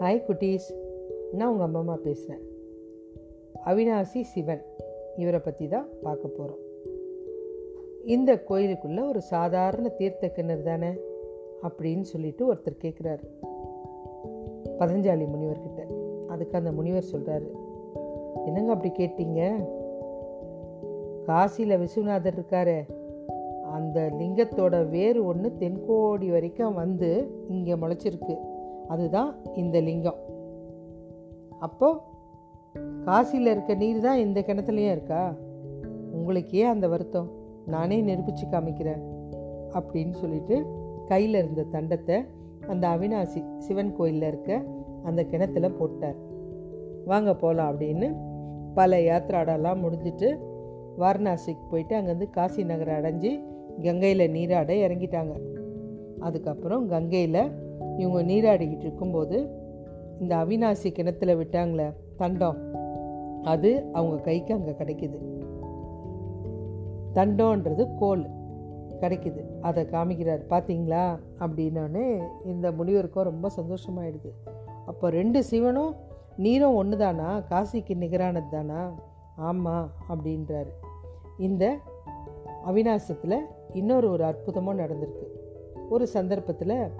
Hi குட்டீஸ். நான் உங்கள் அம்மா அம்மா பேசுகிறேன் அவினாசி சிவன். இவரை பற்றி தான் பார்க்க போகிறோம் இந்த கோயிலுக்குள்ளே ஒரு சாதாரண தீர்த்த கிணறு தானே? அப்படின்னு சொல்லிட்டு ஒருத்தர் கேட்குறாரு பதஞ்சாலி முனிவர்கிட்ட. அதுக்கு அந்த முனிவர் சொல்கிறாரு என்னங்க அப்படி கேட்டீங்க? காசியில் விஸ்வநாதர் இருக்காரே. அந்த லிங்கத்தோட வேறு ஒன்று தென்கோடி வரைக்கும் வந்து இங்கே முளைச்சிருக்கு. அதுதான் இந்த லிங்கம். அப்போது காசியில் இருக்க நீர் தான் இந்த கிணத்துலையும் இருக்கா? உங்களுக்கே அந்த வருத்தம்? நானே நிரூபித்து காமிக்கிறேன் அப்படின்னு சொல்லிட்டு கையில் இருந்த தண்டத்தை அந்த அவினாசி சிவன் கோயிலில் இருக்க அந்த கிணத்துல போட்டார். வாங்க போகலாம் அப்படின்னு பல யாத்திராடெல்லாம் முடிஞ்சிட்டு வாரணாசிக்கு போயிட்டு அங்கேருந்து காசி நகரை அடைஞ்சு கங்கையில் நீராட இறங்கிட்டாங்க. அதுக்கப்புறம் கங்கையில் இவங்க நீராடிக்கிட்டு இருக்கும்போது இந்த அவினாசி கிணத்துல விட்டாங்களே தண்டம். அது அவங்க கைக்கு அங்கே கிடைக்குது. தண்டோன்றது கோல் கிடைக்குது. அதை காமிக்கிறார். பார்த்தீங்களா அப்படின்னோடனே இந்த முனிவருக்கும் ரொம்ப சந்தோஷமாயிடுது. அப்போ ரெண்டு சிவனும் நீரும் ஒன்று தானா காசிக்கு நிகரானது தானா? ஆமாம் அப்படின்றாரு. இந்த அவிநாசத்தில் இன்னொரு ஒரு அற்புதமும் நடந்திருக்கு. ஒரு சந்தர்ப்பத்தில்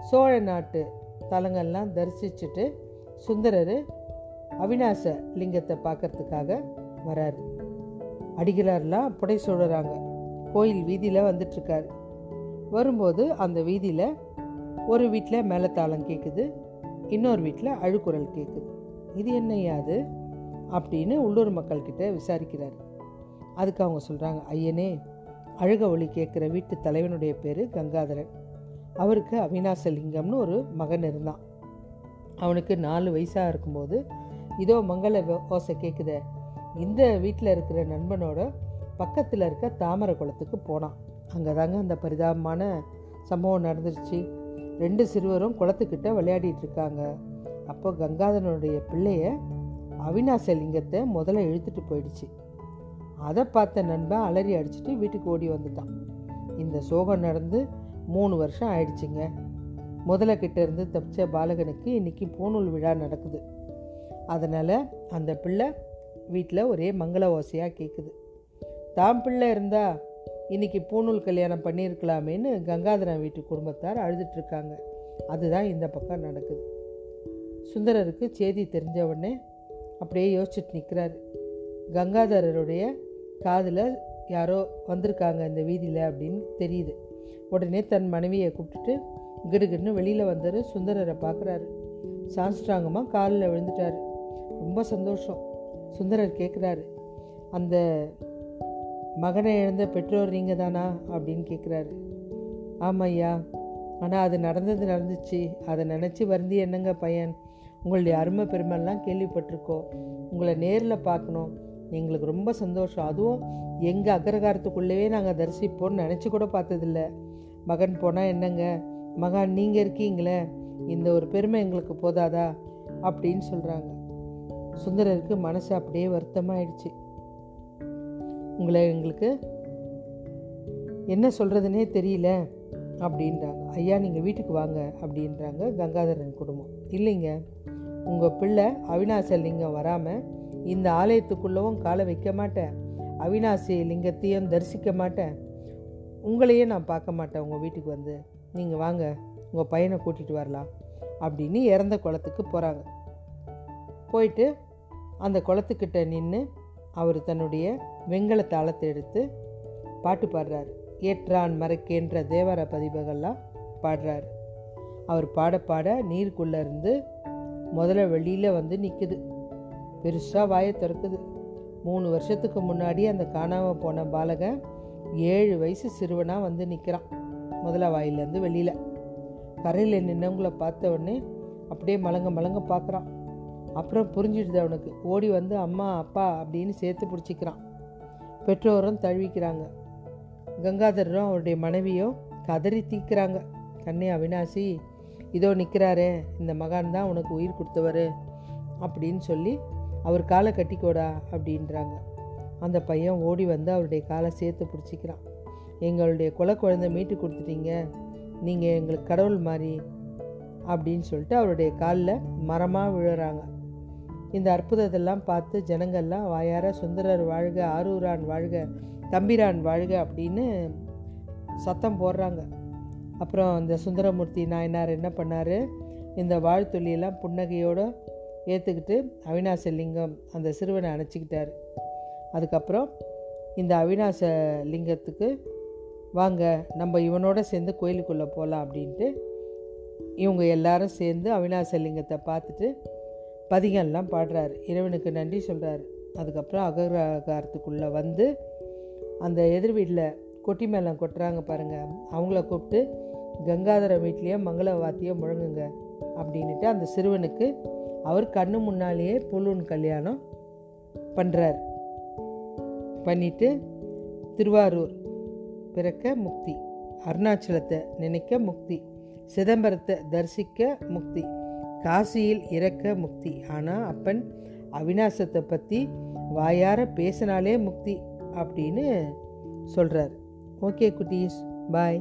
சோழ நாட்டு தலங்கள்லாம் தரிசிச்சுட்டு சுந்தரர் அவிநாச லிங்கத்தை பார்க்கறதுக்காக வராரு. அடிகளார்லாம் புடை சுடுறாங்க. கோயில் வீதியில் வந்துட்டுருக்காரு. வரும்போது அந்த வீதியில் ஒரு வீட்டில் மேலத்தாளம் கேட்குது இன்னொரு வீட்டில் அழுக்குரல் கேட்குது இது என்னையாது அப்படின்னு உள்ளூர் மக்கள்கிட்ட விசாரிக்கிறார். அதுக்கு அவங்க சொல்கிறாங்க ஐயனே அழுக ஒளி கேட்குற வீட்டு தலைவனுடைய பேர் கங்காதரன். அவருக்கு அவிநாசலிங்கம்னு ஒரு மகன் இருந்தான். அவனுக்கு நாலு வயசாக இருக்கும்போது இதோ மங்கள ஓசை கேட்குதே இந்த வீட்டில் இருக்கிற நண்பனோட பக்கத்தில் இருக்க தாமரை குளத்துக்கு போனான். அங்கே தாங்க அந்த பரிதாபமான சம்பவம் நடந்துருச்சு. ரெண்டு சிறுவரும் குளத்துக்கிட்ட விளையாடிட்டு இருக்காங்க. அப்போ கங்காதரனுடைய பிள்ளைய அவினாசலிங்கத்தை முதல்ல இழுத்துட்டு போயிடுச்சு. அதை பார்த்த நண்பன் அலறி அடிச்சுட்டு வீட்டுக்கு ஓடி வந்துட்டான். இந்த சோகம் நடந்து மூணு வருஷம் ஆயிடுச்சுங்க. முதல்ல இருந்து தப்பிச்ச பாலகனுக்கு இன்றைக்கி பூணூல் விழா நடக்குது. அதனால் அந்த பிள்ளை வீட்டில் ஒரே மங்கள ஓசையாக கேட்குது தாம் பிள்ளை இருந்தா இன்றைக்கி பூணூல் கல்யாணம் பண்ணியிருக்கலாமேன்னு கங்காதரன் வீட்டு குடும்பத்தார் அழுதுட்ருக்காங்க அதுதான் இந்த பக்கம் நடக்குது. சுந்தரருக்கு செய்தி தெரிஞ்ச உடனே அப்படியே யோசிச்சுட்டு நிற்கிறாரு கங்காதரருடைய காதில் யாரோ வந்திருக்காங்க இந்த வீதியில் அப்படின்னு தெரியுது. உடனே தன் மனைவியை கூப்பிட்டுட்டு கிடுகிடுன்னு வெளியில் வந்தார் சுந்தரரை பார்க்குறாரு. சான்ஸ்ட்ராங்கமாக காலில் விழுந்துட்டார். ரொம்ப சந்தோஷம் சுந்தரர் கேட்குறாரு. அந்த மகனை இழந்த பெற்றோர் நீங்கள் தானா அப்படின்னு கேட்குறாரு. ஆமாம் ஐயா. ஆனால் அது நடந்தது நடந்துச்சு. அதை நினச்சி வருந்தி என்னங்க பையன்? உங்களுடைய அருமை பெருமைலாம் கேள்விப்பட்டிருக்கோம். உங்களை நேரில் பார்க்கணும். எங்களுக்கு ரொம்ப சந்தோஷம். அதுவும் எங்கள் அக்ரகாரத்துக்குள்ளேயே நாங்கள் தரிசிப்போம்னு நினச்சி கூட பார்த்ததில்ல. மகன் போனால் என்னங்க? மகான் நீங்கள் இருக்கீங்களே? இந்த ஒரு பெருமை எங்களுக்கு போதாதா? அப்படின்னு சொல்கிறாங்க சுந்தரருக்கு மனசு அப்படியே வருத்தமாயிடுச்சு. உங்களை எங்களுக்கு என்ன சொல்கிறதுனே தெரியல அப்படின்றாங்க. ஐயா நீங்கள் வீட்டுக்கு வாங்க அப்படின்றாங்க கங்காதரன் குடும்பம். இல்லைங்க உங்கள் பிள்ளை அவிநாச லிங்கம் வராமல் இந்த ஆலயத்துக்குள்ளவும் காலை வைக்க மாட்டேன். அவிநாசி லிங்கத்தையும் தரிசிக்க மாட்டேன். உங்களையே நான் பார்க்க மாட்டேன் உங்கள் வீட்டுக்கு வந்து. நீங்கள் வாங்க உங்கள் பையனை கூட்டிகிட்டு வரலாம் அப்படின்னு இறந்த குளத்துக்கு போகிறாங்க போயிட்டு அந்த குளத்துக்கிட்ட நின்று அவர் தன்னுடைய வெங்கல தாளத்தை எடுத்து பாட்டு பாடுறாரு. ஏற்றான் மறக்கேன்ற தேவார பதிவுகள்லாம் பாடுறாரு. அவர் பாட பாட நீருக்குள்ளே இருந்து முதல்ல வெளியில் வந்து நிற்குது பெருசாக வாயை திறக்குது. மூணு வருஷத்துக்கு முன்னாடி அந்த காணாமல் போன பாலகன் ஏழு வயசு சிறுவனாக வந்து நிற்கிறான் முதல்ல வாயிலேருந்து வெளியில். கரையில் நின்னவங்கள பார்த்த உடனே அப்படியே மலங்க மலங்க பார்க்குறான். அப்புறம் புரிஞ்சிடுது அவனுக்கு. ஓடி வந்து அம்மா அப்பா அப்படின்னு சேர்த்து பிடிச்சிக்கிறான். பெற்றோரும் தழுவிக்கிறாங்க. கங்காதரரும் அவருடைய மனைவியும் கதறி தீக்கிறாங்க. கண்ணே அவினாசி இதோ நிற்கிறாரே இந்த மகான் தான் உனக்கு உயிர் கொடுத்தவர் அப்படின்னு சொல்லி அவர் காலை கட்டிக்கோடா அப்படின்றாங்க. அந்த பையன் ஓடி வந்து அவருடைய காலை சேர்த்து பிடிச்சிக்கிறான். எங்களுடைய குல குழந்தை மீட்டு கொடுத்துட்டீங்க. நீங்கள் எங்களுக்கு கடவுள் மாதிரி அப்படின்னு சொல்லிட்டு அவருடைய காலில் மரமாக விழுறாங்க. இந்த அற்புதத்தெல்லாம் பார்த்து ஜனங்கள்லாம் வாயார சுந்தரர் வாழ்க ஆரூரான் வாழ்க தம்பிரான் வாழ்க அப்படின்னு சத்தம் போடுறாங்க. அப்புறம் இந்த சுந்தரமூர்த்தி நாயனார் என்ன பண்ணார்? இந்த வாழ்த்தொல்லியெல்லாம் புன்னகையோடு ஏற்றுக்கிட்டு அவினாச லிங்கம் அந்த சிறுவனை அணைச்சிக்கிட்டார் அதுக்கப்புறம் இந்த அவினாச லிங்கத்துக்கு வாங்க நம்ம இவனோட சேர்ந்து கோயிலுக்குள்ளே போகலாம் அப்படின்ட்டு இவங்க எல்லாரும் சேர்ந்து அவினாச லிங்கத்தை பார்த்துட்டு பதிகம்லாம் பாடுறார். இறைவனுக்கு நன்றி சொல்கிறாரு அதுக்கப்புறம் அகராகாரத்துக்குள்ளே வந்து அந்த எதிர் வீட்டில் கொட்டி மேளம் கொட்டுறாங்க பாருங்கள் அவங்கள கூப்பிட்டு கங்காதர வீட்லேயே மங்கள வாத்தியம் முழங்குங்க அப்படின்ட்டு அந்த சிறுவனுக்கு அவர் கண்ணு முன்னாலேயே புலூன் கல்யாணம் பண்ணுறார் பண்ணிட்டு திருவாரூர் பிறக்க முக்தி அருணாச்சலத்தை நினைக்க முக்தி சிதம்பரத்தை தரிசிக்க முக்தி காசியில் இறக்க முக்தி. ஆனால் அப்பன் அவிநாசத்தை பற்றி வாயார பேசினாலே முக்தி அப்படின்னு சொல்கிறார் ஓகே குட்டீஸ் பாய்.